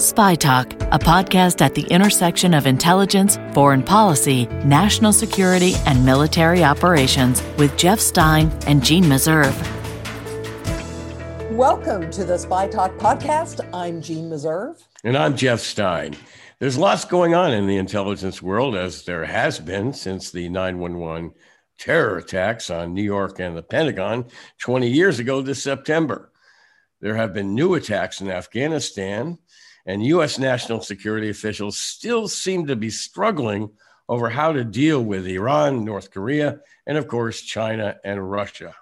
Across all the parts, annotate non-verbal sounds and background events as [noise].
Spy Talk, a podcast at the intersection of intelligence, foreign policy, national security, and military operations with Jeff Stein and Jeanne Meserve. Welcome to the Spy Talk podcast. I'm Jeanne Meserve. And I'm Jeff Stein. There's lots going on in the intelligence world, as there has been since the 911 terror attacks on New York and the Pentagon 20 years ago this September. There have been new attacks in Afghanistan and U.S. national security officials still seem to be struggling over how to deal with Iran, North Korea, and of course, China and Russia.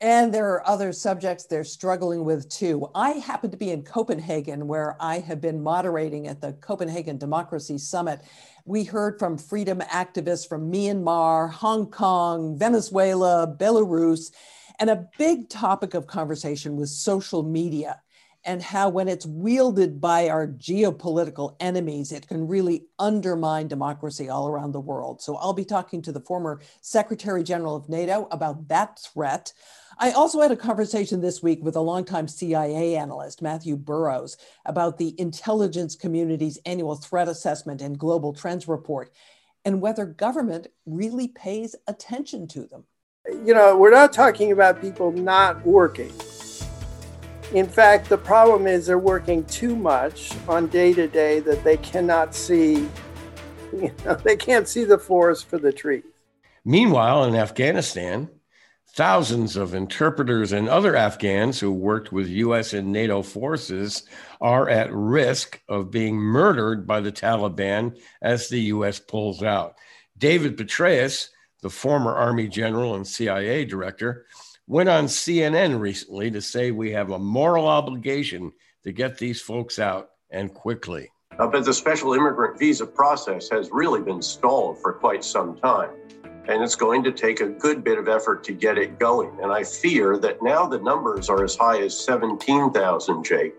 And there are other subjects they're struggling with too. I happen to be in Copenhagen, where I have been moderating at the Copenhagen Democracy Summit. We heard from freedom activists from Myanmar, Hong Kong, Venezuela, Belarus, and a big topic of conversation was social media and how, when it's wielded by our geopolitical enemies, it can really undermine democracy all around the world. So, I'll be talking to the former Secretary General of NATO about that threat. I also had a conversation this week with a longtime CIA analyst, Mathew Burrows, about the intelligence community's annual threat assessment and global trends report and whether government really pays attention to them. You know, we're not talking about people not working in fact, the problem is they're working too much on day to day that they cannot see, [laughs] you know, they can't see the forest for the trees. Meanwhile, in Afghanistan, thousands of interpreters and other Afghans who worked with US and NATO forces are at risk of being murdered by the Taliban as the US pulls out. David Petraeus, the former Army general and CIA director, went on CNN recently to say we have a moral obligation to get these folks out and quickly. Uh, but the special immigrant visa process has really been stalled for quite some time. And it's going to take a good bit of effort to get it going. And I fear that now the numbers are as high as 17,000, Jake.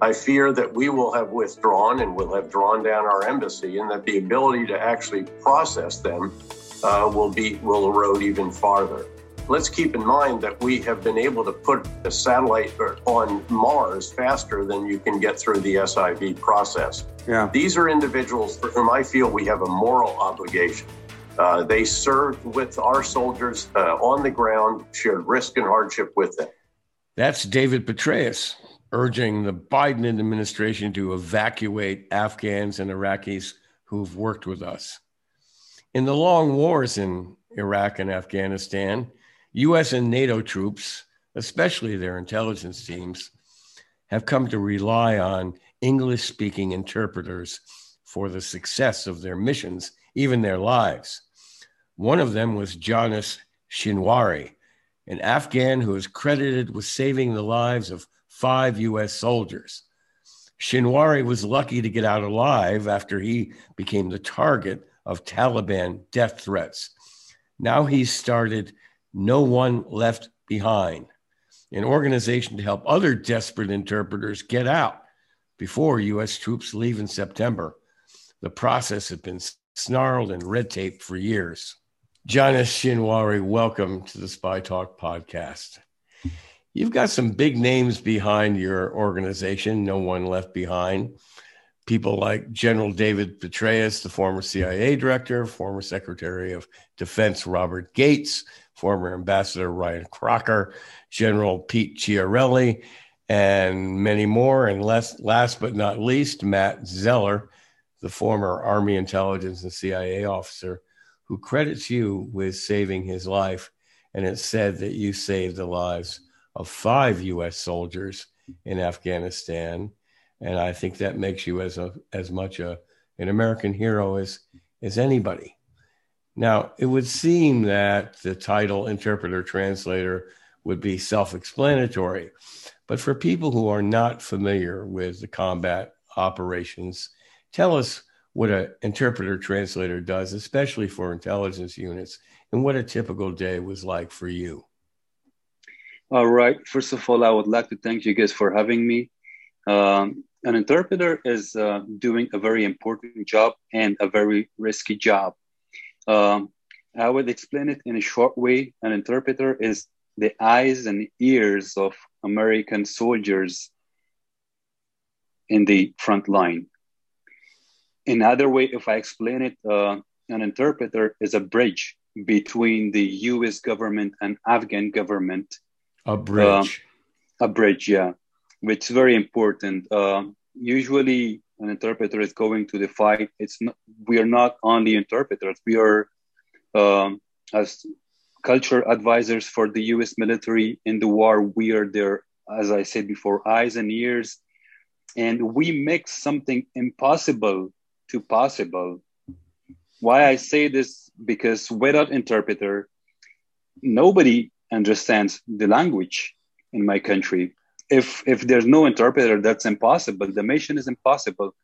I fear that we will have withdrawn and will have drawn down our embassy, and that the ability to actually process them uh, will be will erode even farther. Let's keep in mind that we have been able to put a satellite on Mars faster than you can get through the SIV process. Yeah. These are individuals for whom I feel we have a moral obligation. Uh, they served with our soldiers uh, on the ground, shared risk and hardship with them. That's David Petraeus urging the Biden administration to evacuate Afghans and Iraqis who've worked with us. In the long wars in Iraq and Afghanistan, US and NATO troops, especially their intelligence teams, have come to rely on English speaking interpreters for the success of their missions, even their lives. One of them was Janis Shinwari, an Afghan who is credited with saving the lives of five US soldiers. Shinwari was lucky to get out alive after he became the target of Taliban death threats. Now he's started no One Left Behind, an organization to help other desperate interpreters get out before U.S. troops leave in September. The process has been snarled and red taped for years. Janis Shinwari, welcome to the Spy Talk podcast. You've got some big names behind your organization, No One Left Behind. People like General David Petraeus, the former CIA director, former Secretary of Defense Robert Gates, former Ambassador Ryan Crocker, General Pete Chiarelli, and many more. And last, last but not least, Matt Zeller, the former Army intelligence and CIA officer, who credits you with saving his life. And it's said that you saved the lives of five U.S. soldiers in Afghanistan. And I think that makes you as a as much a an American hero as as anybody. Now, it would seem that the title interpreter translator would be self explanatory. But for people who are not familiar with the combat operations, tell us what an interpreter translator does, especially for intelligence units, and what a typical day was like for you. All right. First of all, I would like to thank you guys for having me. Um, an interpreter is uh, doing a very important job and a very risky job. Um, I would explain it in a short way. An interpreter is the eyes and ears of American soldiers in the front line. Another way, if I explain it, uh, an interpreter is a bridge between the U.S. government and Afghan government. A bridge. Uh, a bridge, yeah, which is very important. Uh, usually, an interpreter is going to the fight. It's not, we are not only interpreters. We are um, as culture advisors for the U.S. military in the war. We are there, as I said before, eyes and ears, and we make something impossible to possible. Why I say this because without interpreter, nobody understands the language in my country. If if there's no interpreter, that's impossible. The mission is impossible.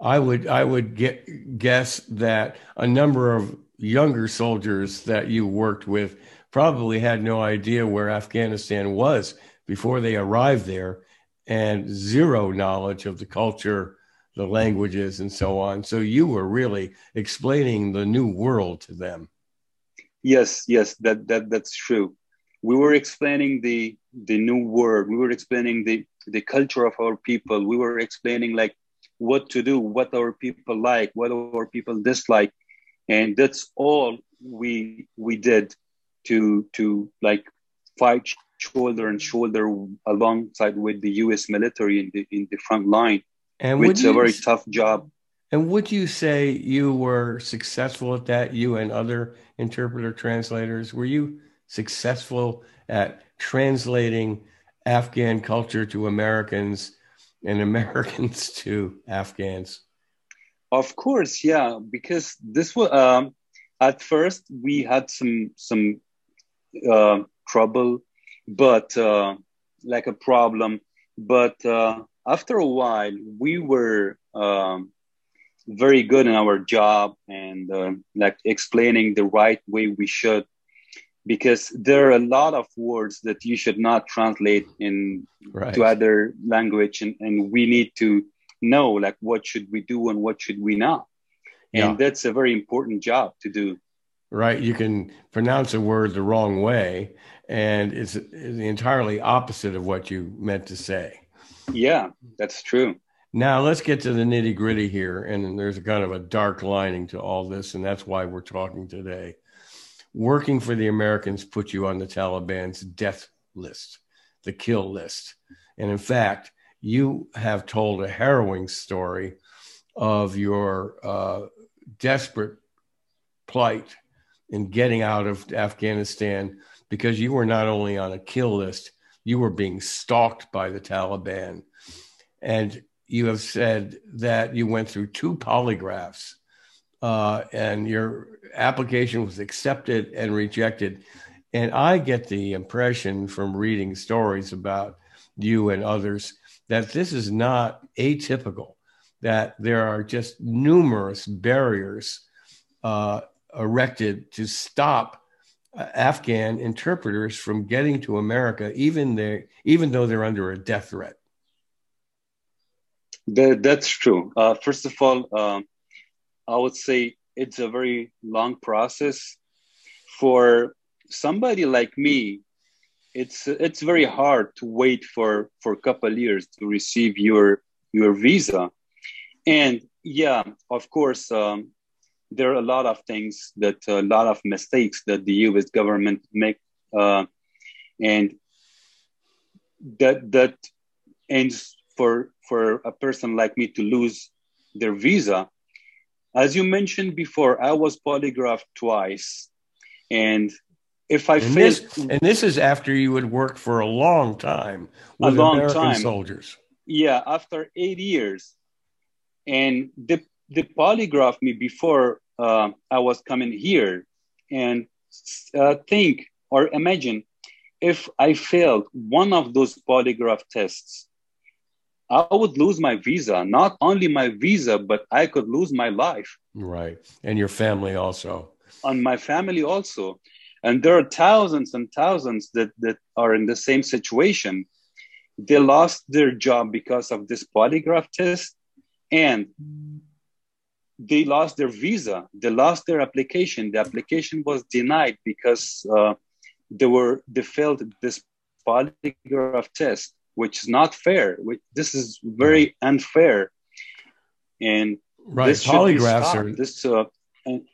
I would I would get, guess that a number of younger soldiers that you worked with probably had no idea where Afghanistan was before they arrived there and zero knowledge of the culture, the languages, and so on. So you were really explaining the new world to them. Yes, yes, that, that that's true. We were explaining the the new world. We were explaining the the culture of our people. We were explaining like what to do, what our people like, what our people dislike, and that's all we we did to to like fight shoulder and shoulder alongside with the U.S. military in the in the front line. And it's a very tough job. And would you say you were successful at that? You and other interpreter translators were you successful at translating Afghan culture to Americans and [laughs] Americans to Afghans? Of course, yeah, because this was um, at first we had some some uh, trouble, but uh, like a problem. But uh, after a while, we were um, very good in our job and uh, like explaining the right way we should because there are a lot of words that you should not translate in right. to other language and, and we need to know like what should we do and what should we not. And yeah. that's a very important job to do. Right. You can pronounce a word the wrong way and it's, it's entirely opposite of what you meant to say. Yeah that's true. Now let's get to the nitty gritty here and there's a kind of a dark lining to all this and that's why we're talking today working for the americans put you on the taliban's death list the kill list and in fact you have told a harrowing story of your uh, desperate plight in getting out of Afghanistan because you were not only on a kill list, you were being stalked by the Taliban. And you have said that you went through two polygraphs uh, and your application was accepted and rejected. And I get the impression from reading stories about you and others that this is not atypical, that there are just numerous barriers uh, erected to stop uh, Afghan interpreters from getting to America, even they, even though they're under a death threat. That, that's true. Uh, first of all, um, I would say it's a very long process. For somebody like me it's it's very hard to wait for for a couple years to receive your your visa. And yeah of course um, there are a lot of things that a lot of mistakes that the us government make uh, and that that ends for for a person like me to lose their visa as you mentioned before i was polygraphed twice and if I and fail, this, and this is after you had worked for a long time with long American time. soldiers. Yeah, after eight years, and the the polygraph me before uh, I was coming here, and uh, think or imagine if I failed one of those polygraph tests, I would lose my visa. Not only my visa, but I could lose my life. Right, and your family also. On my family also and there are thousands and thousands that, that are in the same situation. They lost their job because of this polygraph test and they lost their visa. They lost their application. The application was denied because uh, they were they failed this polygraph test, which is not fair. This is very unfair, and right. This polygraphs are this. Uh, and,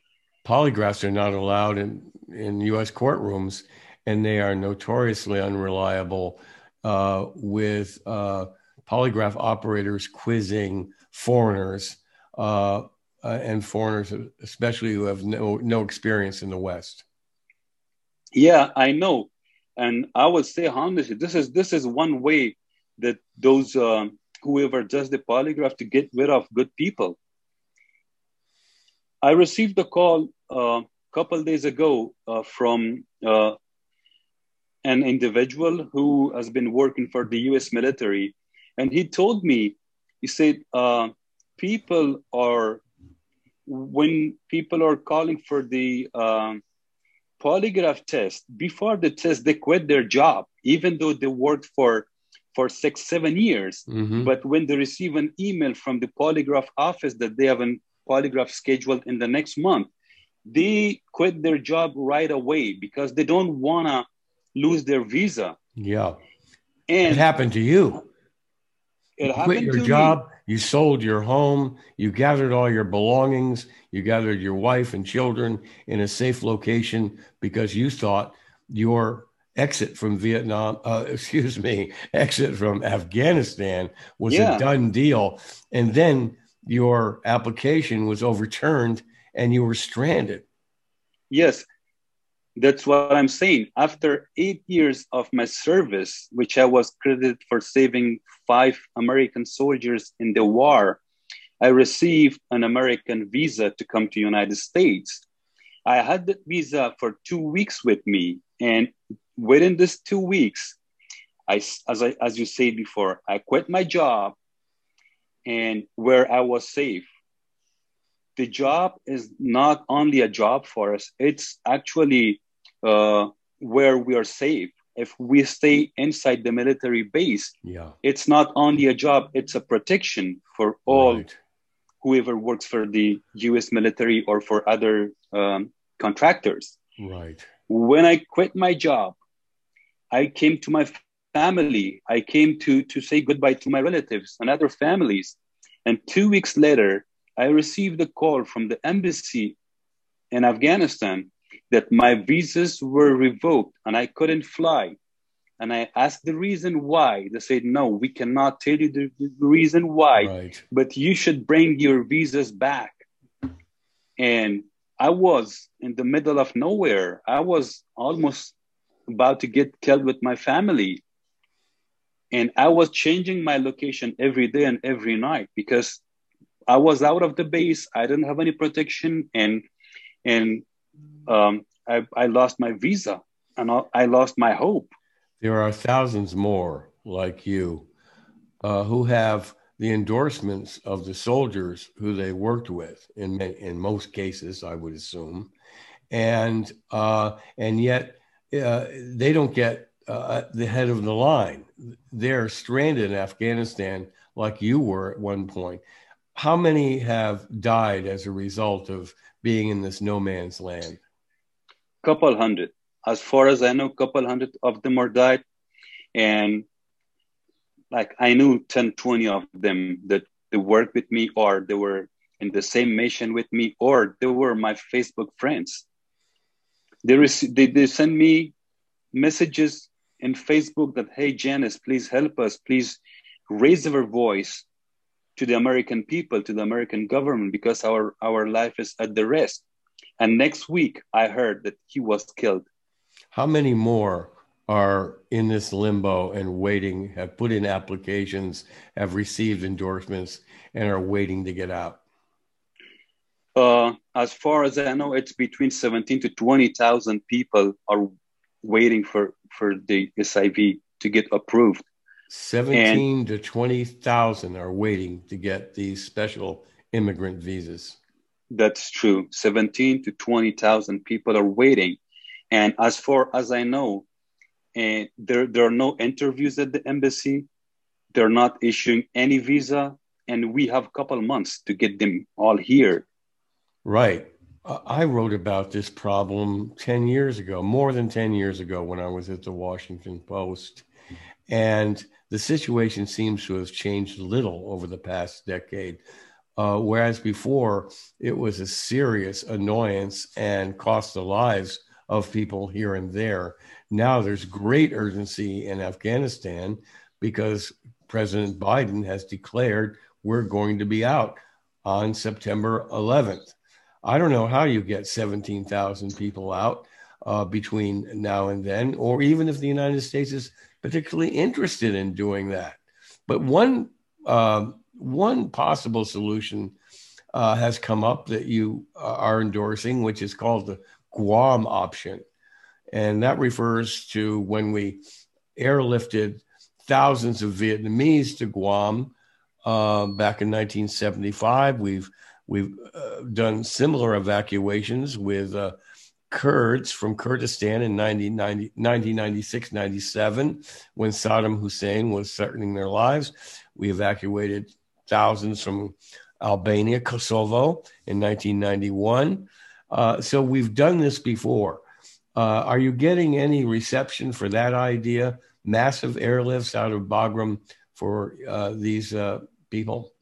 polygraphs are not allowed in in U.S. courtrooms, and they are notoriously unreliable. Uh, with uh, polygraph operators quizzing foreigners uh, uh, and foreigners, especially who have no no experience in the West. Yeah, I know, and I would say honestly, this is this is one way that those um, whoever does the polygraph to get rid of good people. I received a call a uh, couple days ago uh, from uh, an individual who has been working for the U.S. military, and he told me, he said, uh, people are when people are calling for the um, polygraph test before the test they quit their job even though they worked for for six seven years. Mm-hmm. but when they receive an email from the polygraph office that they have a polygraph scheduled in the next month they quit their job right away because they don't want to lose their visa. Yeah. And it happened to you it you quit your to job me you sold your home, you gathered all your belongings, you gathered your wife and children in a safe location because you thought your exit from Vietnam, uh, [laughs] excuse me, exit from Afghanistan was yeah. a done deal. And then your application was overturned and you were stranded. Yes, that's what I'm saying. After eight years of my service, which I was credited for saving five American soldiers in the war, I received an American visa to come to United States. I had that visa for two weeks with me, and within this two weeks, I, as I, as you said before, I quit my job, and where I was safe. The job is not only a job for us; it's actually uh, where we are safe. If we stay inside the military base, yeah. it's not only a job, it's a protection for all right. whoever works for the US military or for other um, contractors. Right. When I quit my job, I came to my family. I came to, to say goodbye to my relatives and other families. And two weeks later, I received a call from the embassy in Afghanistan that my visas were revoked and I couldn't fly. And I asked the reason why. They said, no, we cannot tell you the, the reason why, right. but you should bring your visas back. And I was in the middle of nowhere. I was almost about to get killed with my family. And I was changing my location every day and every night because I was out of the base. I didn't have any protection. And and um, I, I lost my visa and I lost my hope. There are thousands more like you uh, who have the endorsements of the soldiers who they worked with in in most cases, I would assume, and uh, and yet uh, they don't get uh, the head of the line. They're stranded in Afghanistan like you were at one point. How many have died as a result of being in this no man's land? couple hundred. As far as I know, couple hundred of them are died. And like I knew 10, 20 of them that they worked with me or they were in the same mission with me or they were my Facebook friends. They, rec- they, they send me messages in Facebook that, hey, Janis, please help us. Please raise our voice to the American people, to the American government, because our, our life is at the risk. And next week, I heard that he was killed. How many more are in this limbo and waiting, have put in applications, have received endorsements, and are waiting to get out? Uh, as far as I know, it's between 17 to 20,000 people are waiting for, for the SIV to get approved. 17 and, to 20,000 are waiting to get these special immigrant visas. That's true. 17 to 20,000 people are waiting. And as far as I know, and there, there are no interviews at the embassy. They're not issuing any visa. And we have a couple months to get them all here. Right. I wrote about this problem 10 years ago, more than 10 years ago when I was at the Washington Post. And the situation seems to have changed little over the past decade. Uh, whereas before it was a serious annoyance and cost the lives of people here and there. Now there's great urgency in Afghanistan because President Biden has declared we're going to be out on September 11th. I don't know how you get 17,000 people out uh, between now and then, or even if the United States is particularly interested in doing that. But one uh, one possible solution uh, has come up that you uh, are endorsing, which is called the Guam option, and that refers to when we airlifted thousands of Vietnamese to Guam uh, back in 1975. We've we've uh, done similar evacuations with uh, Kurds from Kurdistan in 1996 97, when Saddam Hussein was threatening their lives. We evacuated thousands from Albania, Kosovo in 1991. Uh, so we've done this before. Uh, are you getting any reception for that idea? Massive airlifts out of Bagram for uh, these uh, people?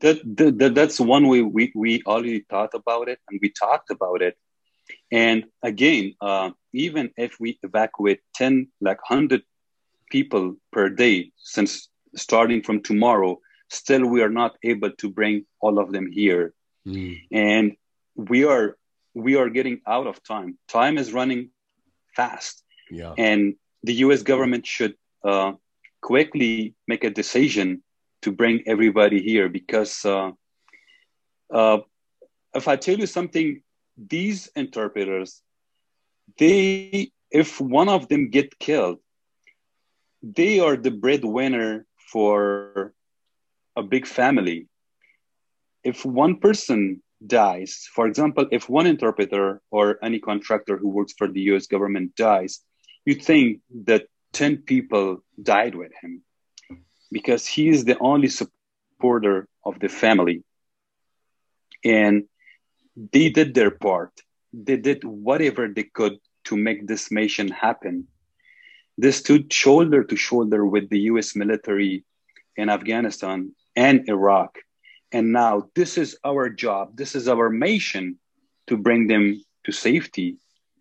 That, that, that's one way we, we already thought about it and we talked about it. And again, uh, even if we evacuate 10, like 100 people per day, since starting from tomorrow, still we are not able to bring all of them here. Mm. And we are we are getting out of time. Time is running fast. Yeah. And the US government should uh, quickly make a decision to bring everybody here because uh, uh, if I tell you something, these interpreters, they, if one of them get killed, they are the breadwinner for a big family. If one person dies, for example, if one interpreter or any contractor who works for the US government dies, you think that 10 people died with him because he is the only supporter of the family. And they did their part. They did whatever they could to make this mission happen. They stood shoulder to shoulder with the US military in Afghanistan and Iraq. And now this is our job. This is our mission to bring them to safety.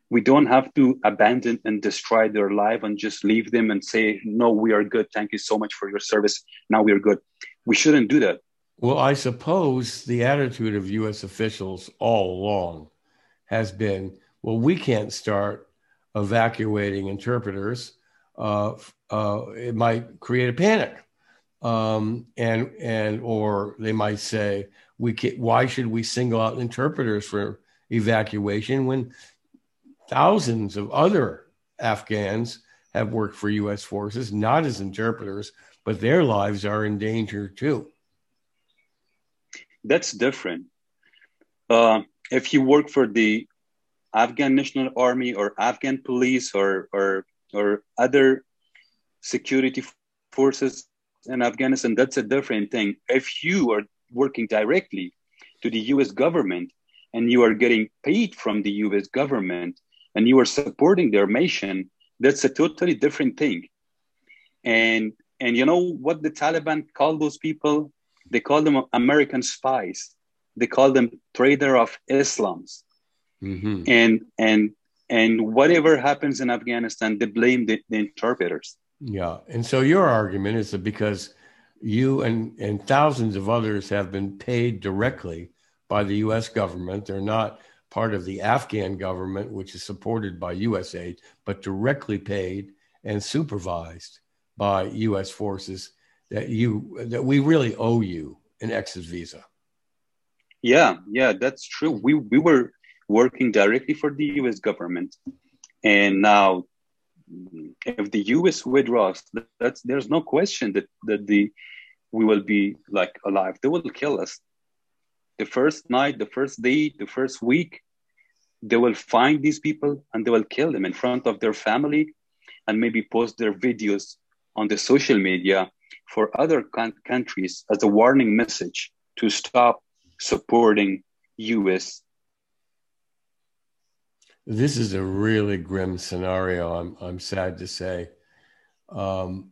We don't have to abandon and destroy their life and just leave them and say, no, we are good. Thank you so much for your service. Now we are good. We shouldn't do that. Well, I suppose the attitude of U.S. officials all along has been, well, we can't start evacuating interpreters. Uh, uh, it might create a panic, um, and and or they might say, we can, why should we single out interpreters for evacuation when thousands of other Afghans have worked for U.S. forces, not as interpreters, but their lives are in danger too that's different. Uh, if you work for the Afghan National Army or Afghan police or or or other security forces in Afghanistan, that's a different thing. If you are working directly to the US government and you are getting paid from the US government and you are supporting their mission, that's a totally different thing. And and you know what the Taliban call those people? They call them American spies. They call them traitor of Islams. Mm-hmm. And and and whatever happens in Afghanistan, they blame the, the interpreters. Yeah, and so your argument is that because you and and thousands of others have been paid directly by the U.S. government, they're not part of the Afghan government, which is supported by U.S. aid, but directly paid and supervised by U.S. forces that you that we really owe you an exit visa. Yeah, yeah, that's true. We we were working directly for the U.S. government, and now if the U.S. withdraws, that's there's no question that that the we will be like alive. They will kill us. The first night, the first day, the first week, they will find these people and they will kill them in front of their family, and maybe post their videos on the social media for other countries as a warning message to stop supporting US. This is a really grim scenario. I'm, I'm sad to say. Um,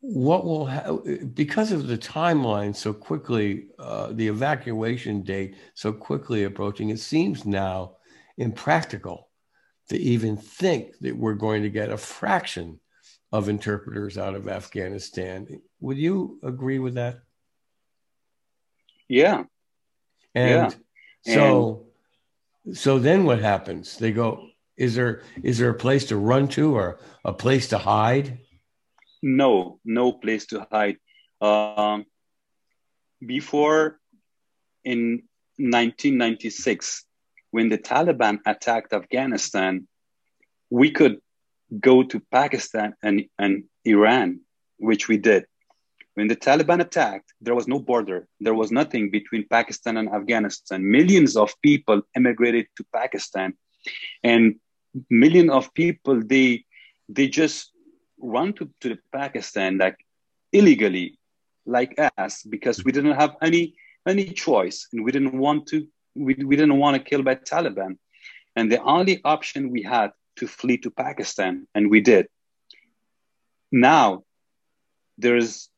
what will ha- because of the timeline so quickly, uh, the evacuation date so quickly approaching, it seems now impractical to even think that we're going to get a fraction of interpreters out of Afghanistan. Would you agree with that? Yeah. And yeah. so and- so then what happens? They go, is there is there a place to run to or a place to hide? No, no place to hide. Um, before in 1996, when the Taliban attacked Afghanistan, we could go to Pakistan and, and Iran, which we did. When the Taliban attacked, there was no border. There was nothing between Pakistan and Afghanistan. Millions of people immigrated to Pakistan, and millions of people they they just run to, to Pakistan like illegally, like us, because we didn't have any any choice, and we didn't want to we, we didn't want to kill by Taliban, and the only option we had to flee to Pakistan, and we did. Now, there's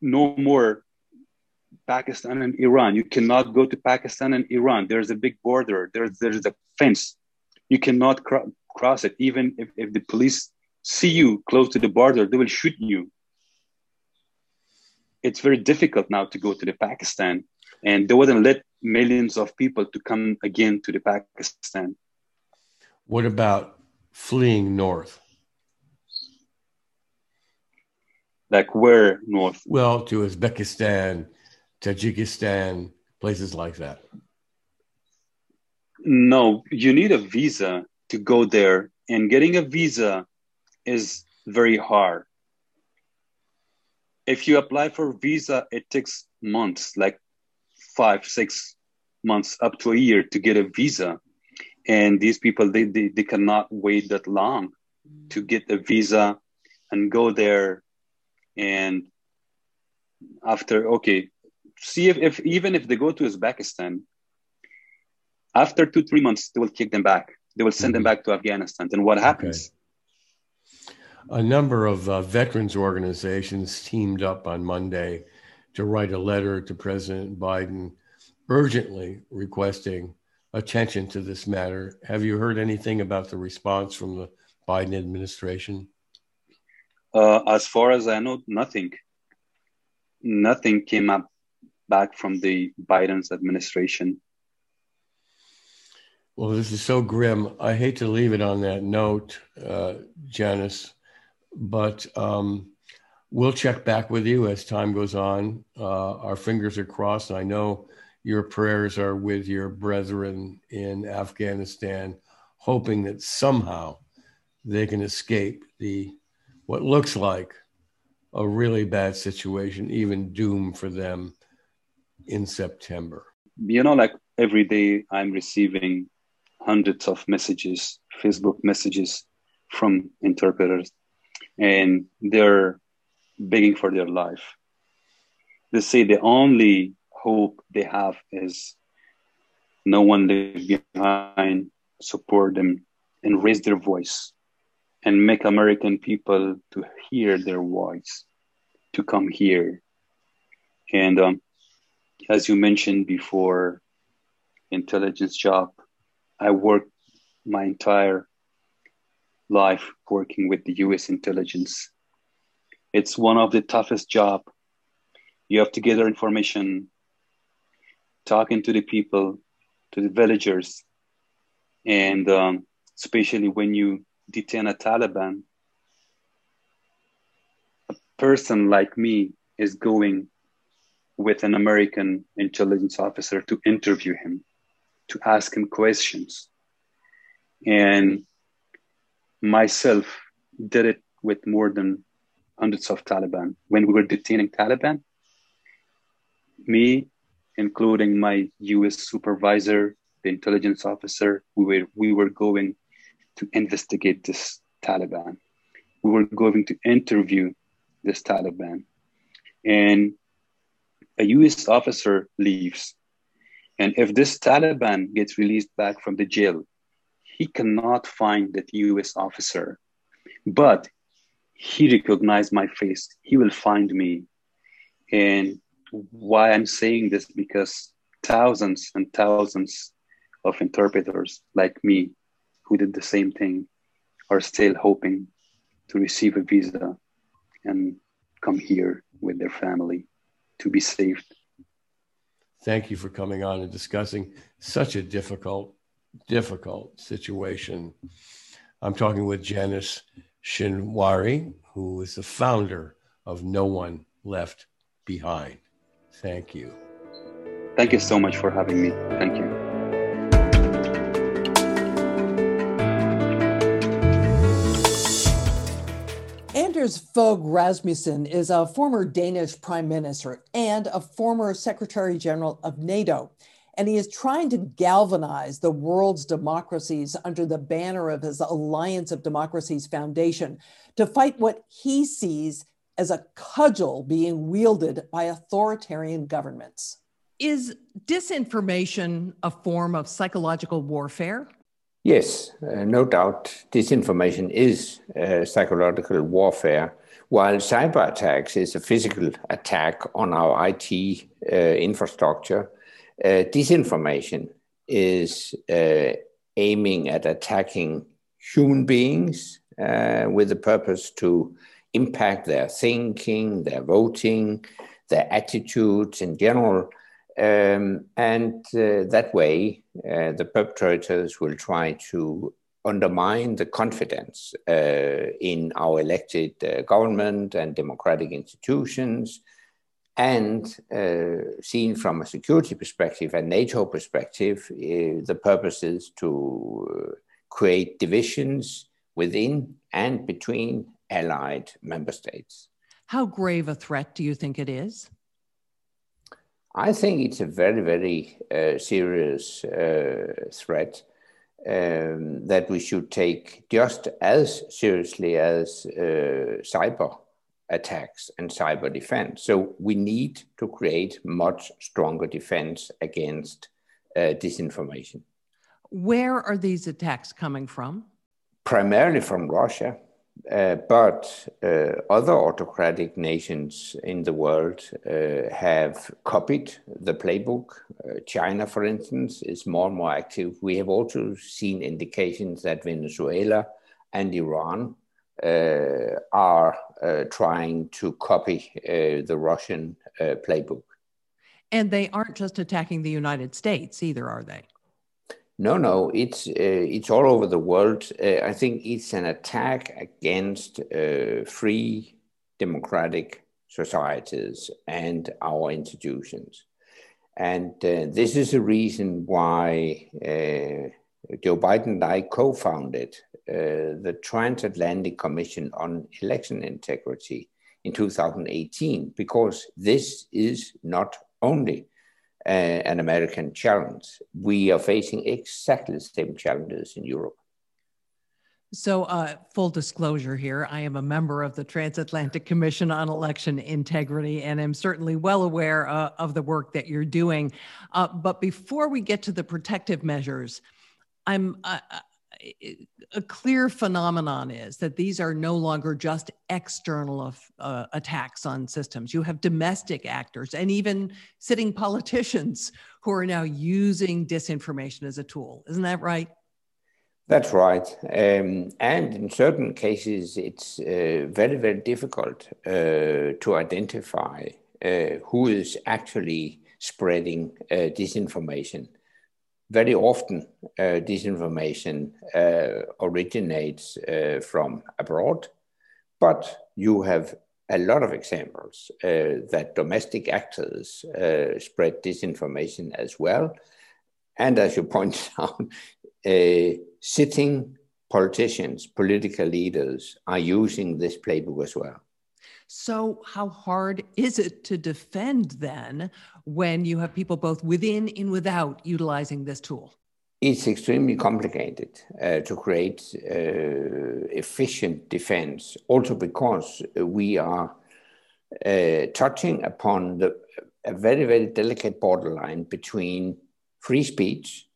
no more Pakistan and Iran. You cannot go to Pakistan and Iran. There's a big border. There's there's a fence. You cannot cr- cross it. Even if, if the police see you close to the border, they will shoot you. It's very difficult now to go to the Pakistan, and they wouldn't let millions of people to come again to the Pakistan. What about fleeing north? Like where north? Well, to Uzbekistan, Tajikistan, places like that. No, you need a visa to go there, and getting a visa is very hard. If you apply for visa, it takes months, like five, six months, up to a year to get a visa. And these people, they, they, they cannot wait that long to get a visa and go there and after okay see if, if even if they go to uzbekistan after two three months they will kick them back they will send mm-hmm. them back to afghanistan then what happens okay. a number of uh, veterans organizations teamed up on monday to write a letter to president biden urgently requesting attention to this matter have you heard anything about the response from the biden administration uh, as far as I know, nothing. Nothing came up back from the Biden's administration. Well, this is so grim. I hate to leave it on that note, uh, Janis, but um, we'll check back with you as time goes on. Uh, our fingers are crossed. I know your prayers are with your brethren in Afghanistan, hoping that somehow they can escape the what looks like a really bad situation, even doom for them in September? You know, like every day I'm receiving hundreds of messages, Facebook messages from interpreters, and they're begging for their life. They say the only hope they have is no one leave behind, support them, and raise their voice and make American people to hear their voice, to come here. And um, as you mentioned before, intelligence job, I worked my entire life working with the U.S. intelligence. It's one of the toughest job. You have to gather information, talking to the people, to the villagers, and um, especially when you detain a Taliban, a person like me is going with an American intelligence officer to interview him, to ask him questions. And myself did it with more than hundreds of Taliban. When we were detaining Taliban, me, including my US supervisor, the intelligence officer, we were, we were going to investigate this Taliban. We were going to interview this Taliban. And a US officer leaves. And if this Taliban gets released back from the jail, he cannot find that US officer. But he recognized my face. He will find me. And why I'm saying this because thousands and thousands of interpreters like me who did the same thing are still hoping to receive a visa and come here with their family to be saved. Thank you for coming on and discussing such a difficult, difficult situation. I'm talking with Janis Shinwari, who is the founder of No One Left Behind. Thank you. Thank you so much for having me. Thank you. Anders Fogh Rasmussen is a former Danish prime minister and a former secretary general of NATO. And he is trying to galvanize the world's democracies under the banner of his Alliance of Democracies Foundation to fight what he sees as a cudgel being wielded by authoritarian governments. Is disinformation a form of psychological warfare? Yes, uh, no doubt. Disinformation is uh, psychological warfare, while cyber attacks is a physical attack on our IT uh, infrastructure. Uh, disinformation is uh, aiming at attacking human beings uh, with the purpose to impact their thinking, their voting, their attitudes in general. Um, and uh, that way, uh, the perpetrators will try to undermine the confidence uh, in our elected uh, government and democratic institutions. And uh, seen from a security perspective and NATO perspective, uh, the purpose is to create divisions within and between allied member states. How grave a threat do you think it is? I think it's a very, very uh, serious uh, threat um, that we should take just as seriously as uh, cyber attacks and cyber defense. So we need to create much stronger defense against uh, disinformation. Where are these attacks coming from? Primarily from Russia. Uh, but uh, other autocratic nations in the world uh, have copied the playbook. Uh, China, for instance, is more and more active. We have also seen indications that Venezuela and Iran uh, are trying to copy the Russian playbook. And they aren't just attacking the United States either, are they? No, no, it's uh, it's all over the world. Uh, I think it's an attack against uh, free democratic societies and our institutions, and uh, this is a reason why uh, Joe Biden and I co-founded uh, the Transatlantic Commission on Election Integrity in 2018 because this is not only an American challenge. We are facing exactly the same challenges in Europe. So, uh, full disclosure here, I am a member of the Transatlantic Commission on Election Integrity, and I'm certainly well aware uh, of the work that you're doing. Uh, but before we get to the protective measures, I'm uh, a clear phenomenon is that these are no longer just external uh, attacks on systems. You have domestic actors and even sitting politicians [laughs] who are now using disinformation as a tool. Isn't that right? That's right. Um, and in certain cases, it's uh, very, very difficult uh, to identify uh, who is actually spreading uh, disinformation very often uh, disinformation uh, originates uh, from abroad, but you have a lot of examples uh, that domestic actors uh, spread disinformation as well. And as you [laughs] pointed out, uh, sitting politicians, political leaders are using this playbook as well. So, how hard is it to defend then when you have people both within and without utilizing this tool? It's extremely complicated uh, to create uh, efficient defense, also because we are uh, touching upon the, a very, very delicate borderline between free speech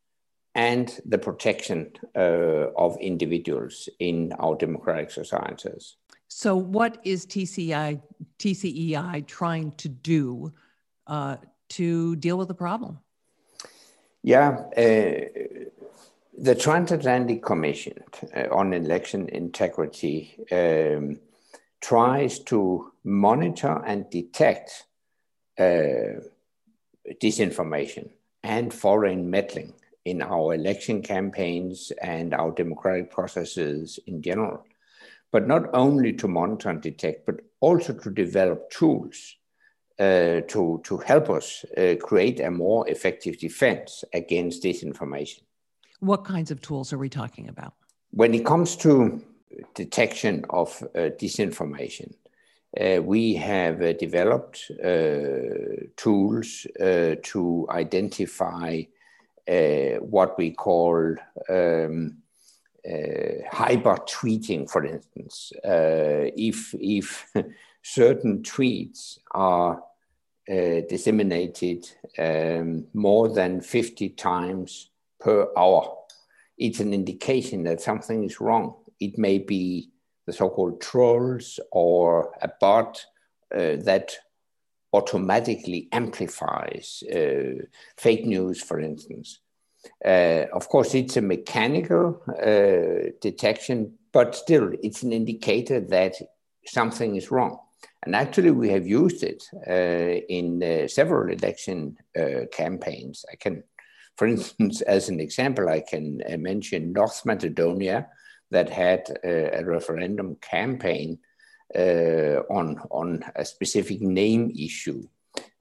and the protection uh, of individuals in our democratic societies. So, what is TCI, TCEI trying to do uh, to deal with the problem? Yeah, uh, the Transatlantic Commission uh, on Election Integrity um, tries to monitor and detect uh, disinformation and foreign meddling in our election campaigns and our democratic processes in general. But not only to monitor and detect, but also to develop tools to, to help us uh, create a more effective defense against disinformation. What kinds of tools are we talking about? When it comes to detection of uh, disinformation, uh, we have uh, developed uh, tools to identify what we call um, hyper tweeting, for instance. if if [laughs] certain tweets are uh, disseminated um, more than 50 times per hour. It's an indication that something is wrong. It may be the so-called trolls or a bot uh, that automatically amplifies uh, fake news, for instance. Uh, of course, it's a mechanical uh, detection, but still, it's an indicator that something is wrong. And actually, we have used it uh, in uh, several election uh, campaigns. I can, for instance, [laughs] as an example, I can uh, mention North Macedonia that had uh, a referendum campaign uh, on, on a specific name issue.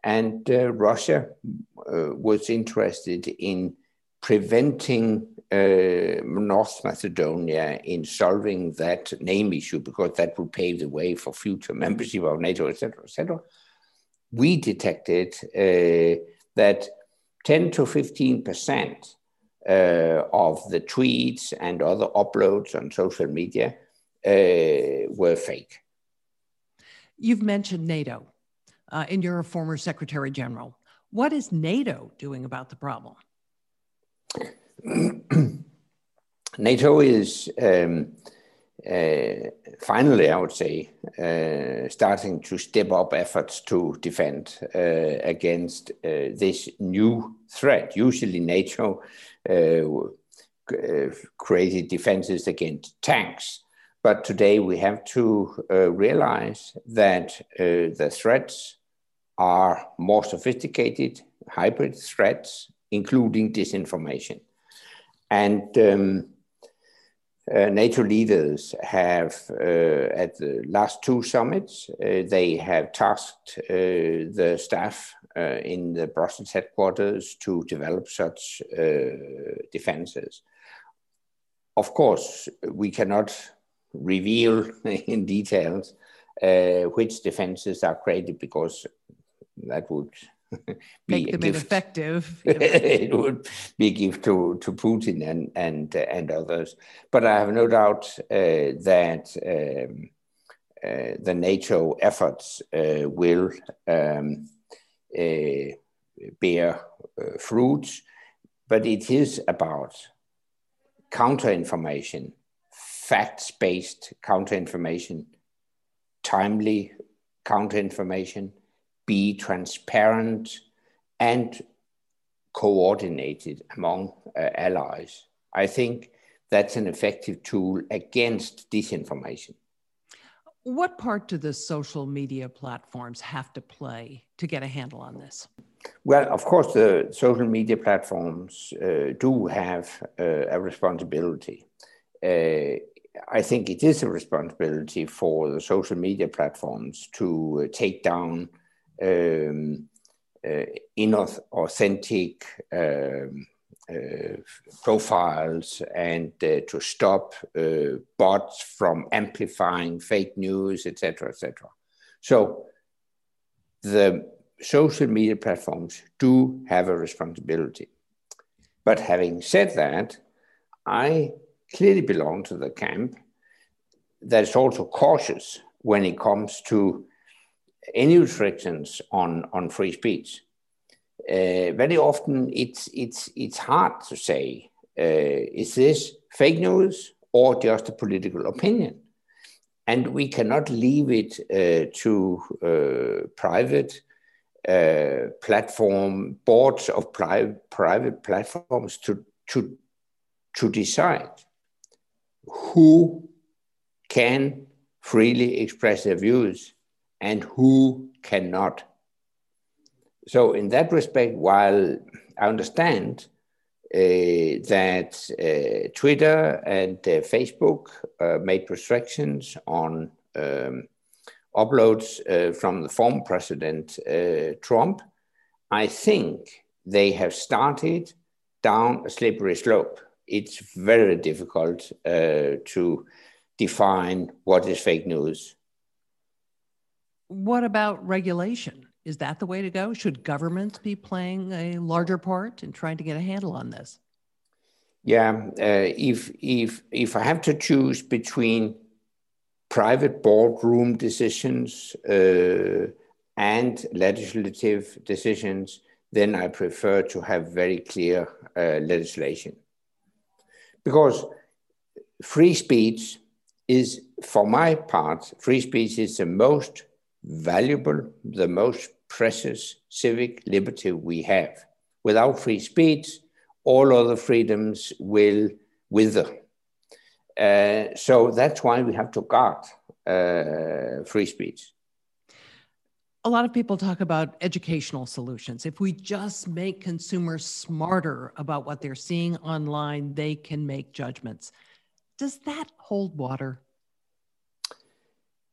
And Russia was interested in preventing uh, North Macedonia in solving that name issue because that would pave the way for future membership of NATO, etc., etc. We detected uh, that 10 to 15 percent uh, of the tweets and other uploads on social media uh, were fake. You've mentioned NATO, uh, and you're a former Secretary General. What is NATO doing about the problem? [clears throat] NATO is um, uh, finally, I would say, uh, starting to step up efforts to defend uh, against uh, this new threat. Usually, NATO uh, uh, created defenses against tanks. But today we have to realize that the threats are more sophisticated, hybrid threats, including disinformation. And um, uh, NATO leaders have, uh, at the last two summits, uh, they have tasked uh, the staff uh, in the Brussels headquarters to develop such uh, defenses. Of course, we cannot reveal [laughs] in details which defenses are created because that would [laughs] make them ineffective. [laughs] it would be a gift to, to Putin and and and others. But I have no doubt uh, that um, uh, the NATO efforts uh, will um, uh, bear uh, fruits. But it is about counter information, facts based counter information, timely counter information be transparent and coordinated among uh, allies. I think that's an effective tool against disinformation. What part do the social media platforms have to play to get a handle on this? Well, of course, the social media platforms uh, do have uh, a responsibility. Uh, I think it is a responsibility for the social media platforms to uh, take down um, uh, inauthentic um, uh, profiles and uh, to stop uh, bots from amplifying fake news, etc., etc. So the social media platforms do have a responsibility. But having said that, I clearly belong to the camp that is also cautious when it comes to any restrictions on, on free speech. Uh, very often it's, it's, it's hard to say, uh, is this fake news or just a political opinion? And we cannot leave it uh, to uh, private uh, platform boards of pri- private platforms to, to, to decide who can freely express their views and who cannot. So, in that respect, while I understand uh, that uh, Twitter and uh, Facebook uh, made restrictions on um, uploads uh, from the former president uh, Trump, I think they have started down a slippery slope. It's very difficult to define what is fake news. What about regulation? Is that the way to go? Should governments be playing a larger part in trying to get a handle on this? Yeah, uh, if if if I have to choose between private boardroom decisions uh, and legislative decisions, then I prefer to have very clear uh, legislation. Because free speech is, for my part, free speech is the most valuable, the most precious civic liberty we have. Without free speech, all other freedoms will wither. Uh, so that's why we have to guard uh, free speech. A lot of people talk about educational solutions. If we just make consumers smarter about what they're seeing online, they can make judgments. Does that hold water?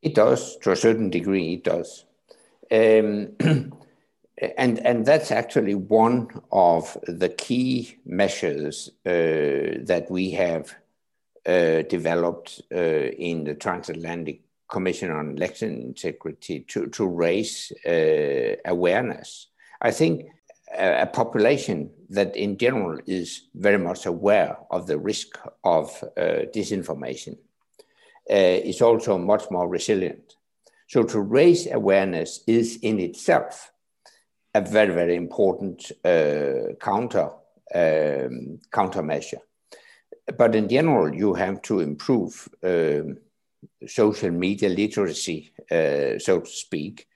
It does, to a certain degree, it does. Um, [clears throat] and, and that's actually one of the key measures uh, that we have uh, developed uh, in the Transatlantic Commission on Election Integrity to, to raise uh, awareness. I think a, a, population that in general is very much aware of the risk of uh, disinformation is also much more resilient. So to raise awareness is in itself a very, very important uh, counter um, countermeasure. But in general, you have to improve um, social media literacy, uh, so to speak.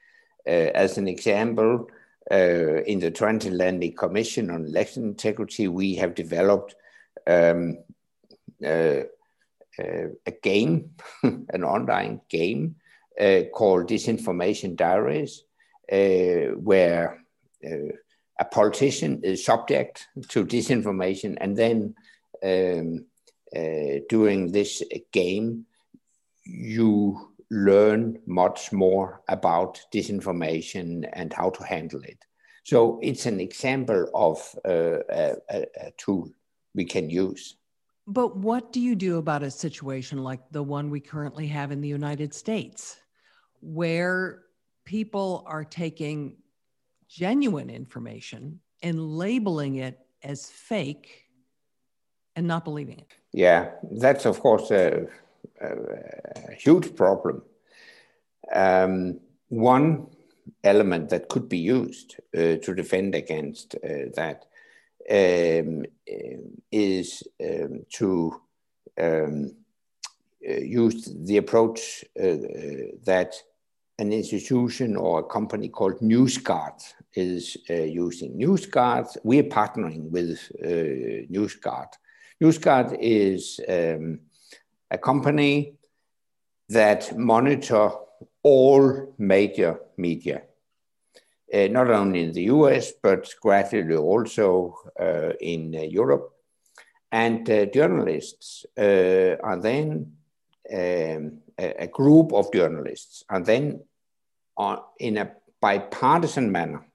Uh, as an example, uh, in the Transatlantic Commission on Election Integrity, we have developed um, uh, uh, a game, [laughs] an online game uh, called Disinformation Diaries, uh, where a politician is subject to disinformation and then um, uh, during this game, you learn much more about disinformation and how to handle it. So it's an example of uh, a, a, tool we can use. But what do you do about a situation like the one we currently have in the United States, where people are taking genuine information and labeling it as fake and not believing it? Yeah, that's of course a, a, a huge problem. Um, one element that could be used uh, to defend against uh, that um, is um, to um, uh, use the approach uh, that an institution or a company called NewsGuard is uh, using. NewsGuard, we're partnering with uh, NewsGuard. NewsGuard is um, a company that monitor all major media uh, not only in the US, but gradually also uh, in uh, Europe. And uh, journalists uh, are then, um, a, a, group of journalists are then in a bipartisan manner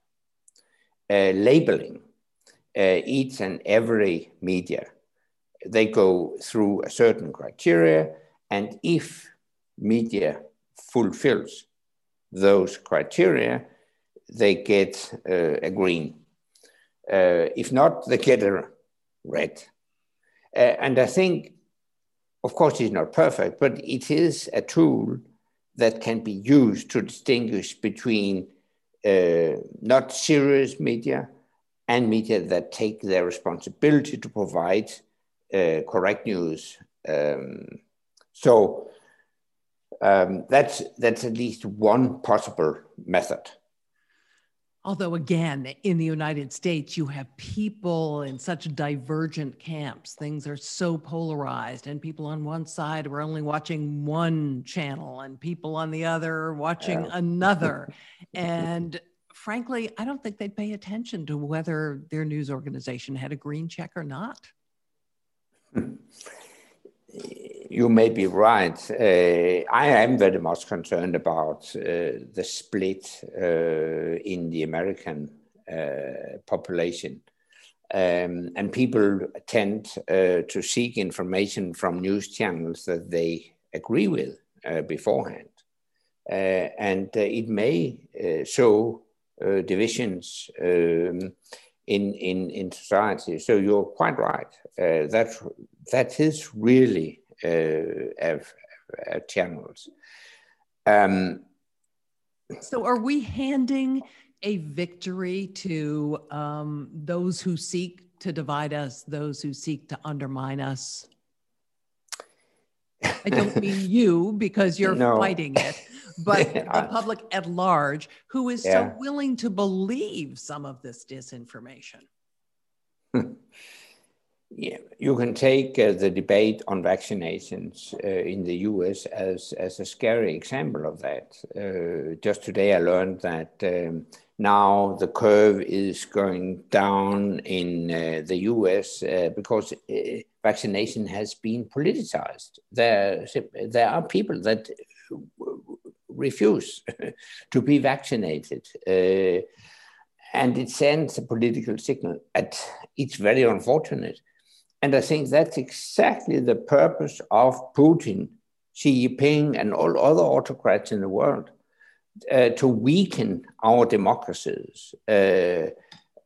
labeling each and every media. They go through a certain criteria, and if media fulfills those criteria, they get uh, a green. Uh, if not, they get a red. Uh, and I think, of course, it's not perfect, but it is a tool that can be used to distinguish between not serious media and media that take their responsibility to provide uh, correct news. Um, so um, that's that's at least one possible method. Although, again, in the United States, you have people in such divergent camps. Things are so polarized, and people on one side are only watching one channel, and people on the other watching yeah. another. [laughs] and frankly, I don't think they'd pay attention to whether their news organization had a green check or not. [laughs] You may be right. Uh, I am very much concerned about uh, the split uh, in the American uh, population. Um, and people tend uh, to seek information from news channels that they agree with uh, beforehand. and it may show divisions um, in, in, in society. So you're quite right. that, that is really uh, channels. Um, so, are we handing a victory to um, those who seek to divide us, those who seek to undermine us? I don't [laughs] mean you because you're no. fighting it, but [laughs] the public at large who is yeah. so willing to believe some of this disinformation. [laughs] Yeah, you can take uh, the debate on vaccinations uh, in the US as, as a scary example of that. Uh, just today, I learned that um, now the curve is going down in uh, the US uh, because uh, vaccination has been politicized. There, there are people that refuse [laughs] to be vaccinated and it sends a political signal. At, it's very unfortunate. And I think that's exactly the purpose of Putin, Xi Jinping, and all other autocrats in the world uh, to weaken our democracies uh,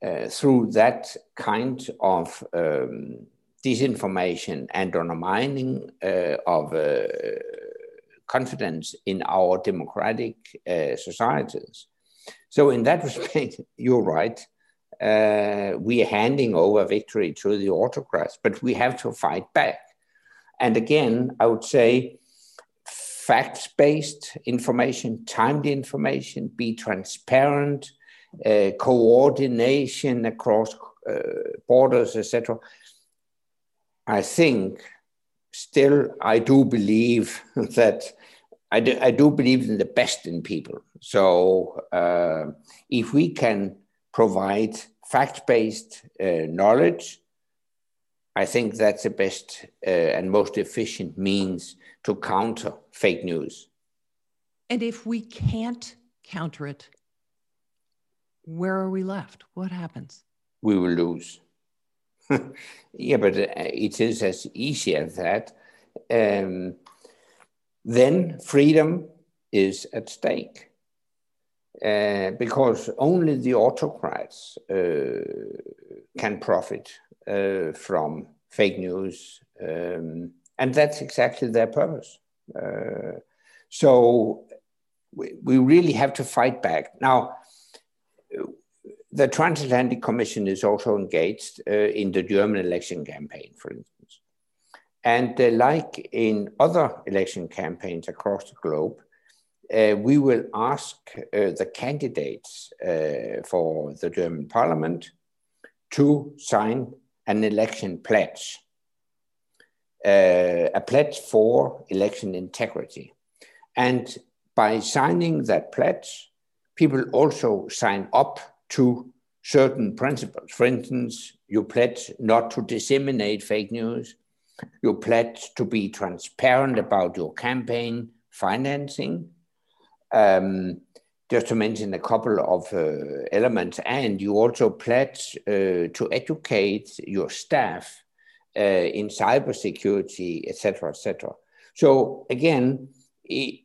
uh, through that kind of um, disinformation and undermining uh, of uh, confidence in our democratic uh, societies. So, in that [laughs] respect, you're right uh, we are handing over victory to the autocrats, but we have to fight back. And again, I would say facts based information, timed information, be transparent, uh, coordination across uh, borders, etc. I think still, I do believe [laughs] that. I do, I do believe in the best in people. So uh, if we can provide fact-based uh, knowledge, I think that's the best uh, and most efficient means to counter fake news. And if we can't counter it, where are we left? What happens? We will lose. [laughs] yeah, but uh, it is as easy as that. Um, then freedom is at stake. Uh, because only the autocrats uh, can profit uh, from fake news. Um, and that's exactly their purpose. Uh, so we, we really have to fight back. Now, the Transatlantic Commission is also engaged uh, in the German election campaign, for instance. And like in other election campaigns across the globe, uh, we will ask uh, the candidates uh, for the German parliament to sign an election pledge, uh, a pledge for election integrity. And by signing that pledge, people also sign up to certain principles. For instance, you pledge not to disseminate fake news, you pledge to be transparent about your campaign financing, um, just to mention a couple of uh, elements, and you also pledge uh, to educate your staff uh, in cybersecurity, etc., etc. So again, it,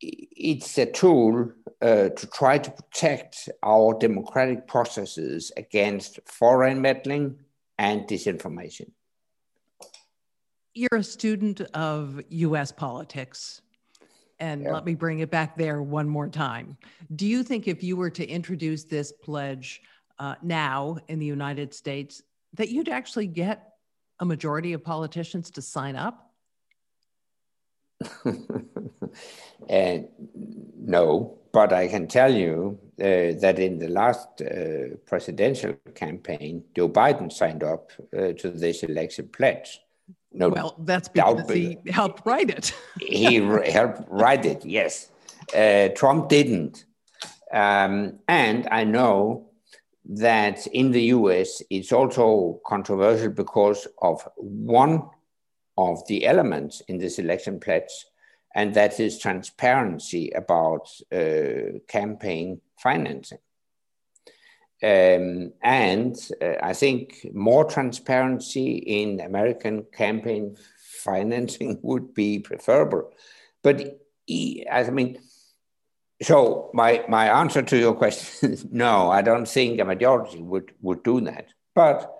it's a tool uh, to try to protect our democratic processes against foreign meddling and disinformation. You're a student of US politics. And yeah. let me bring it back there one more time. Do you think if you were to introduce this pledge uh, now in the United States, that you'd actually get a majority of politicians to sign up? and [laughs] no, but I can tell you uh, that in the last uh, presidential campaign, Joe Biden signed up uh, to this election pledge. No, well, that's because he helped write it. he [laughs] helped write it, yes. Uh, Trump didn't. Um, and I know that in the US, it's also controversial because of one of the elements in this election pledge, and that is transparency about uh, campaign financing. Um, and uh, I think more transparency in American campaign financing [laughs] would be preferable. But I mean, so my, my answer to your question [laughs] is no, I don't think a majority would, would do that. But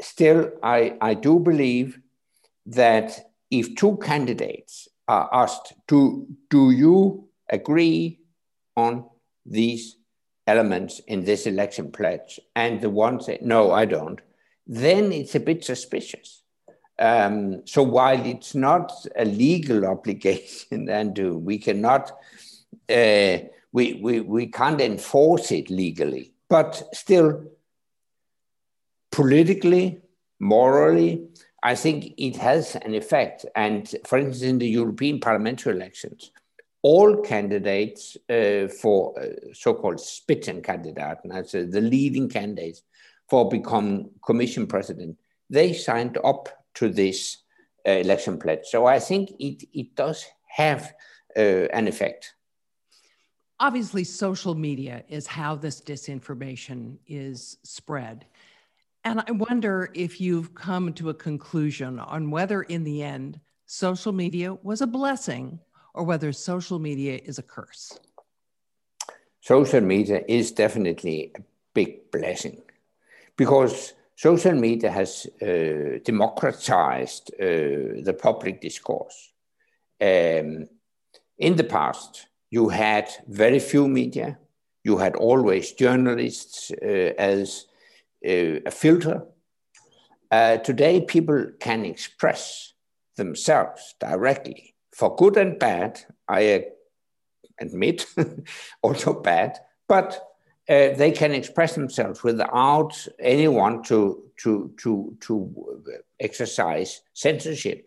still, I, I do believe that if two candidates are asked, do, do you agree on these elements in this election pledge? And the one say, no, I don't, then it's a bit suspicious. Um, so while it's not a legal [laughs] obligation, and we cannot, uh, we, we, we can't enforce it legally, but still, politically, morally, I think it has an effect. And for instance, in the European parliamentary elections, all candidates uh, for uh, so-called Spitzenkandidaten, that's uh, the leading candidates for become commission president, they signed up to this uh, election pledge. So I think it, it does have uh, an effect. Obviously, social media is how this disinformation is spread. And I wonder if you've come to a conclusion on whether, in the end, social media was a blessing or whether social media is a curse. Social media is definitely a big blessing because social media has uh, democratized uh, the public discourse. Um, in the past, you had very few media, you had always journalists uh, as uh, a filter. Uh, today, people can express themselves directly for good and bad. I admit, [laughs] also bad, but uh, they can express themselves without anyone to, to, to, to exercise censorship.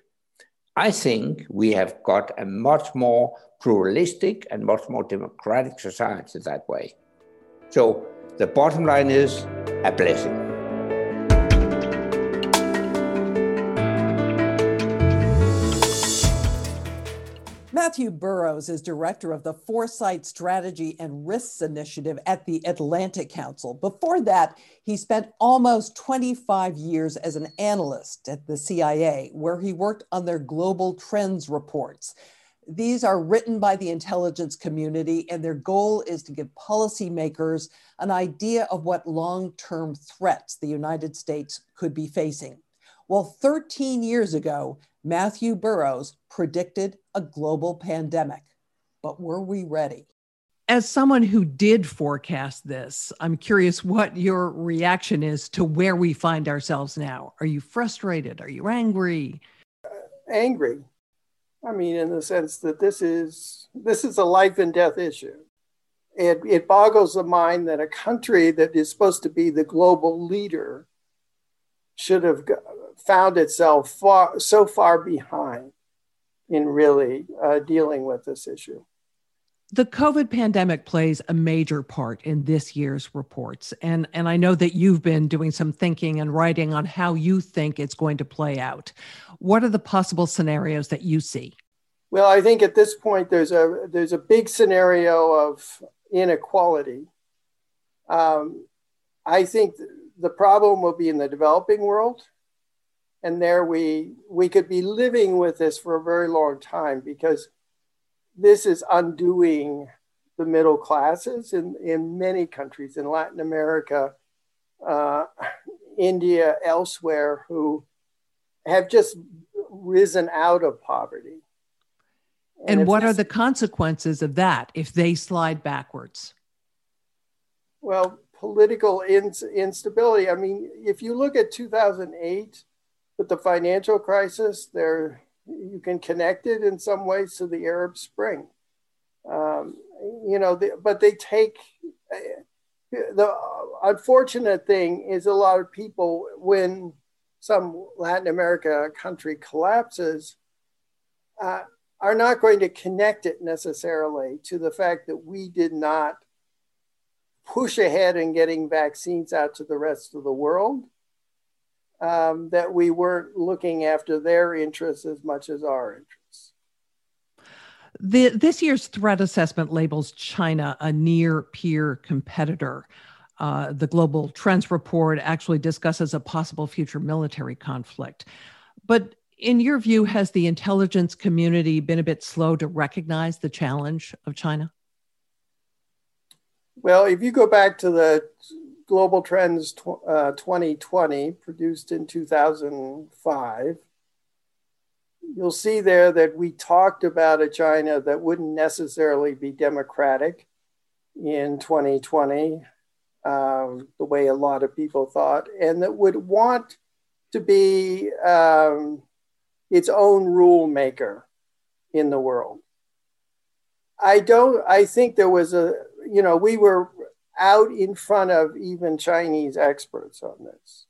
I think we have got a much more pluralistic and much more democratic society that way. So the bottom line is a blessing. Mathew Burrows is director of the Foresight Strategy and Risks Initiative at the Atlantic Council. Before that, he spent almost 25 years as an analyst at the CIA, where he worked on their global trends reports. These are written by the intelligence community, and their goal is to give policymakers an idea of what long term threats the United States could be facing. Well, 13 years ago, Mathew Burrows predicted a global pandemic. But were we ready? As someone who did forecast this, I'm curious what your reaction is to where we find ourselves now. Are you frustrated? Are you angry? Uh, angry I mean, in the sense that this is this is a life and death issue. It, it boggles the mind that a country that is supposed to be the global leader should have found itself far, so far behind in really uh, dealing with this issue. The COVID pandemic plays a major part in this year's reports. And, and I know that you've been doing some thinking and writing on how you think it's going to play out. What are the possible scenarios that you see? Well, I think at this point there's a there's a big scenario of inequality. Um, I think the problem will be in the developing world, and there we we could be living with this for a very long time because this is undoing the middle classes in, in many countries in Latin America, uh, India, elsewhere, who have just risen out of poverty. And, and what are the consequences of that if they slide backwards? Well, political instability. I mean, if you look at 2008 with the financial crisis, there you can connect it in some ways to the Arab Spring. Um, you know, the, but they take the unfortunate thing is a lot of people when some Latin America country collapses uh, are not going to connect it necessarily to the fact that we did not push ahead in getting vaccines out to the rest of the world um, that we weren't looking after their interests as much as our interests. The, this year's threat assessment labels China a near peer competitor. Uh, the Global Trends Report actually discusses a possible future military conflict. But in your view, has the intelligence community been a bit slow to recognize the challenge of China? Well, if you go back to the Global Trends uh, 2020, produced in 2005, you'll see there that we talked about a China that wouldn't necessarily be democratic in 2020, um, the way a lot of people thought, and that would want to be um, its own rule maker in the world. I don't, I think there was a, you know, we were out in front of even Chinese experts on this.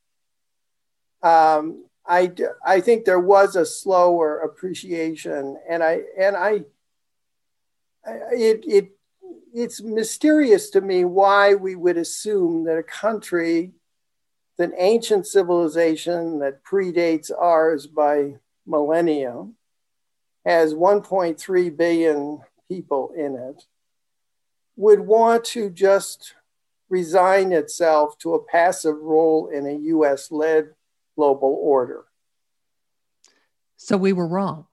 Um, I, I think there was a slower appreciation, and I and I, it it it's mysterious to me why we would assume that a country, an ancient civilization that predates ours by millennia, has 1.3 billion people in it, would want to just resign itself to a passive role in a US led global order. So we were wrong.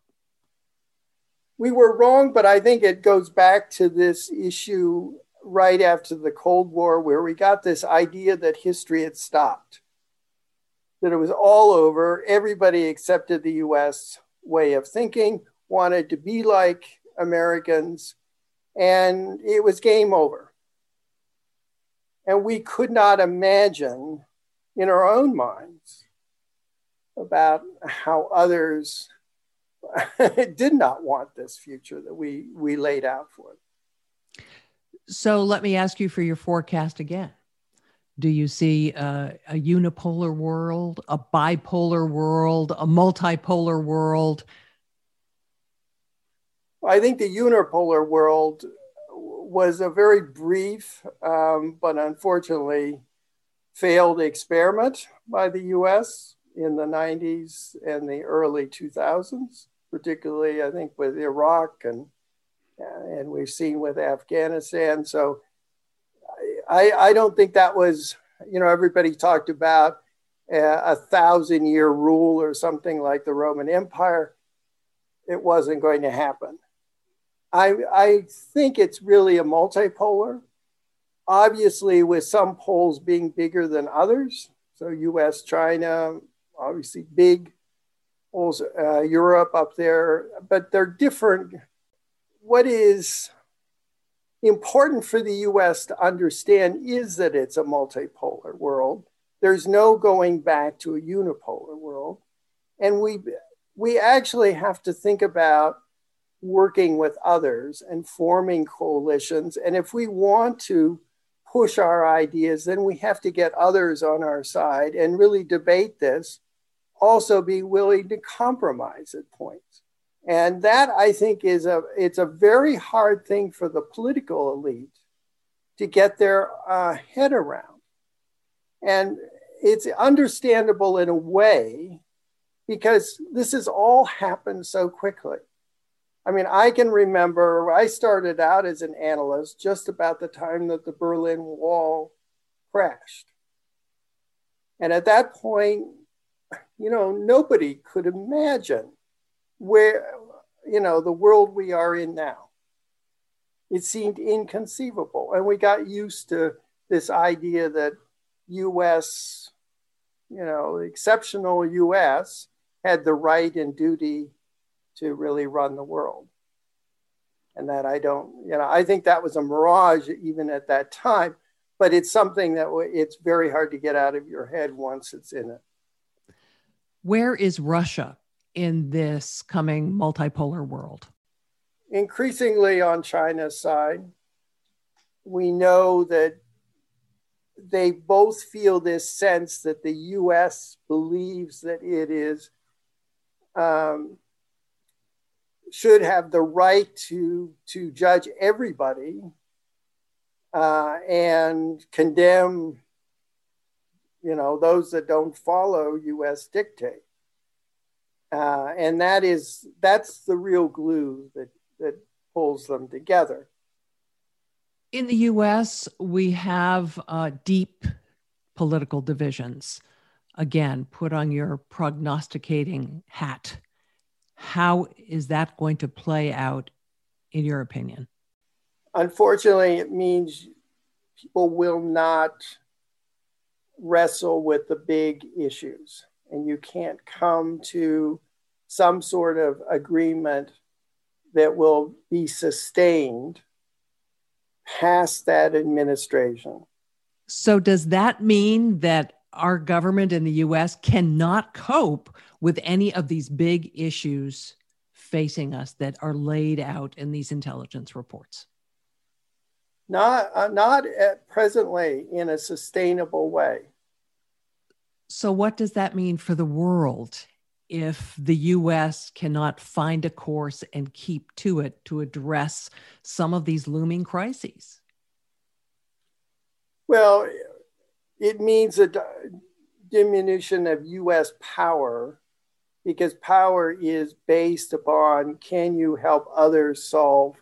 We were wrong, but I think it goes back to this issue right after the Cold War, where we got this idea that history had stopped, that it was all over. Everybody accepted the US way of thinking, wanted to be like Americans, and it was game over. And we could not imagine in our own minds about how others [laughs] did not want this future that we, we laid out for them. So let me ask you for your forecast again. Do you see a, a unipolar world, a bipolar world, a multipolar world? I think the unipolar world was a very brief, um, but unfortunately failed experiment by the US in the 90s and the early 2000s, particularly, I think, with Iraq and, and we've seen with Afghanistan. So I, I don't think that was, you know, everybody talked about a, a thousand year rule or something like the Roman Empire. It wasn't going to happen. I, I think it's really a multipolar, obviously, with some poles being bigger than others. So, US, China, obviously big, poles, uh, Europe up there, but they're different. What is important for the US to understand is that it's a multipolar world. There's no going back to a unipolar world. And we, we actually have to think about working with others and forming coalitions. And if we want to push our ideas, then we have to get others on our side and really debate this. Also, be willing to compromise at points. And that I think is a it's a very hard thing for the political elite to get their uh, head around. And it's understandable in a way because this has all happened so quickly. I mean, I can remember I started out as an analyst just about the time that the Berlin Wall crashed. And at that point, you know, nobody could imagine where, you know, the world we are in now. It seemed inconceivable. And we got used to this idea that US, you know, exceptional US had the right and duty to really run the world. And that I don't, you know, I think that was a mirage even at that time, but it's something that it's very hard to get out of your head once it's in it. Where is Russia in this coming multipolar world? Increasingly on China's side. We know that they both feel this sense that the US believes that it is um, should have the right to to judge everybody uh, and condemn you know those that don't follow us dictate. Uh, and that is that's the real glue that that pulls them together. In the us we have uh, deep political divisions. Again put on your prognosticating hat how is that going to play out, in your opinion? Unfortunately, it means people will not wrestle with the big issues, and you can't come to some sort of agreement that will be sustained past that administration. So, does that mean that our government in the US cannot cope with any of these big issues facing us that are laid out in these intelligence reports? Not, uh, not at presently in a sustainable way. So, what does that mean for the world if the US cannot find a course and keep to it to address some of these looming crises? Well, it means a diminution of US power because power is based upon can you help others solve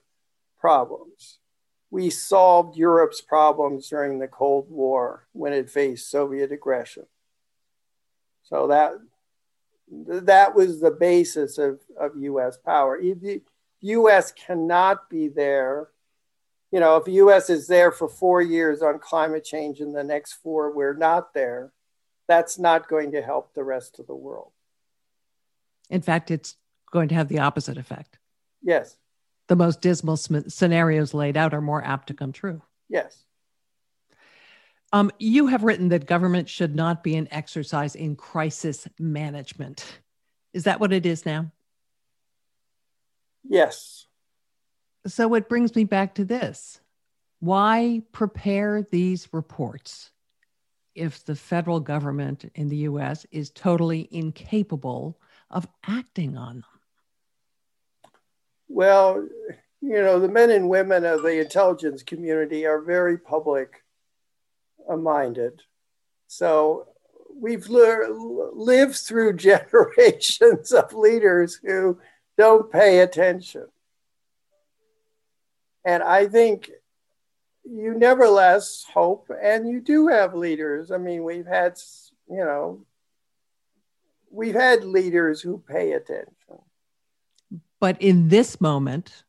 problems? We solved Europe's problems during the Cold War when it faced Soviet aggression. So that that was the basis of, of US power. If the US cannot be there, you know, if the US is there for four years on climate change and the next four we're not there, that's not going to help the rest of the world. In fact, it's going to have the opposite effect. Yes. The most dismal scenarios laid out are more apt to come true. Yes. Um, you have written that government should not be an exercise in crisis management. Is that what it is now? Yes. So it brings me back to this. Why prepare these reports if the federal government in the US is totally incapable of acting on them? Well, you know, the men and women of the intelligence community are very public minded. So we've le- lived through [laughs] generations of leaders who don't pay attention. And I think you nevertheless hope, and you do have leaders. I mean, we've had, you know, we've had leaders who pay attention. But in this moment,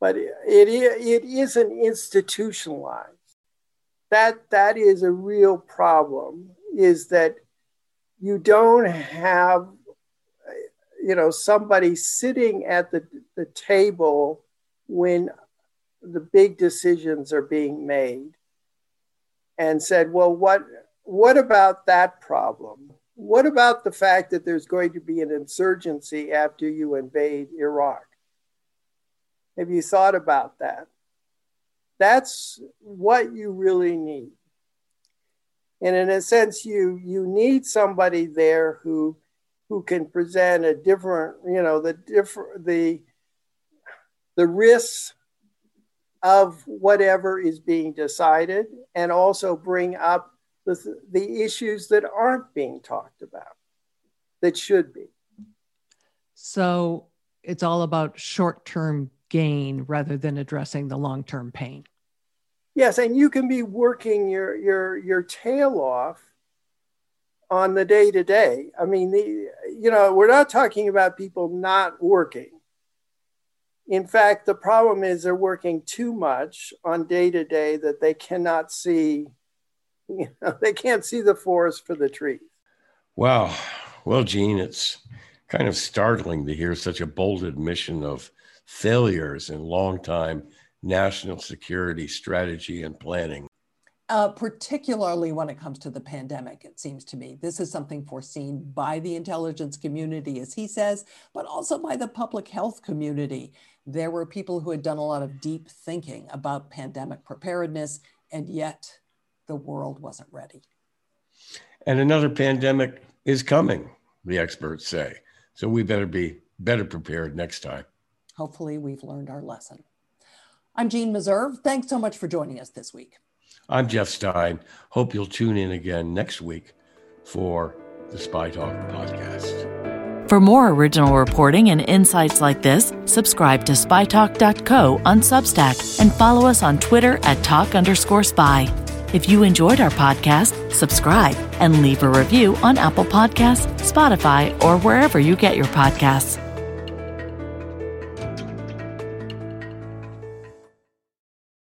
but it, it, it isn't institutionalized. That that is a real problem. Is that you don't have, you know, somebody sitting at the, the table when the big decisions are being made and said, well, what what about that problem? What about the fact that there's going to be an insurgency after you invade Iraq? Have you thought about that? That's what you really need. And in a sense, you you need somebody there who who can present a different, you know, the different the the risks of whatever is being decided and also bring up the, the issues that aren't being talked about that should be. So it's all about short term gain rather than addressing the long term pain. Yes, and you can be working your your your tail off on the day to day. I mean, the, you know, we're not talking about people not working. In fact, the problem is they're working too much on day to day that they cannot see [laughs] you know, they can't see the forest for the trees. Wow. Well, Jeanne, it's kind of startling to hear such a bold admission of failures in long time national security strategy and planning. uh, particularly when it comes to the pandemic, it seems to me. This is something foreseen by the intelligence community, as he says, but also by the public health community. There were people who had done a lot of deep thinking about pandemic preparedness, and yet the world wasn't ready. And another pandemic is coming, the experts say. So we better be better prepared next time. Hopefully, we've learned our lesson. I'm Jeanne Meserve. Thanks so much for joining us this week. I'm Jeff Stein. Hope you'll tune in again next week for the SpyTalk podcast. For more original reporting and insights like this, subscribe to spytalk.co on Substack and follow us on Twitter at talk underscore spy. If you enjoyed our podcast, subscribe and leave a review on Apple Podcasts, Spotify, or wherever you get your podcasts.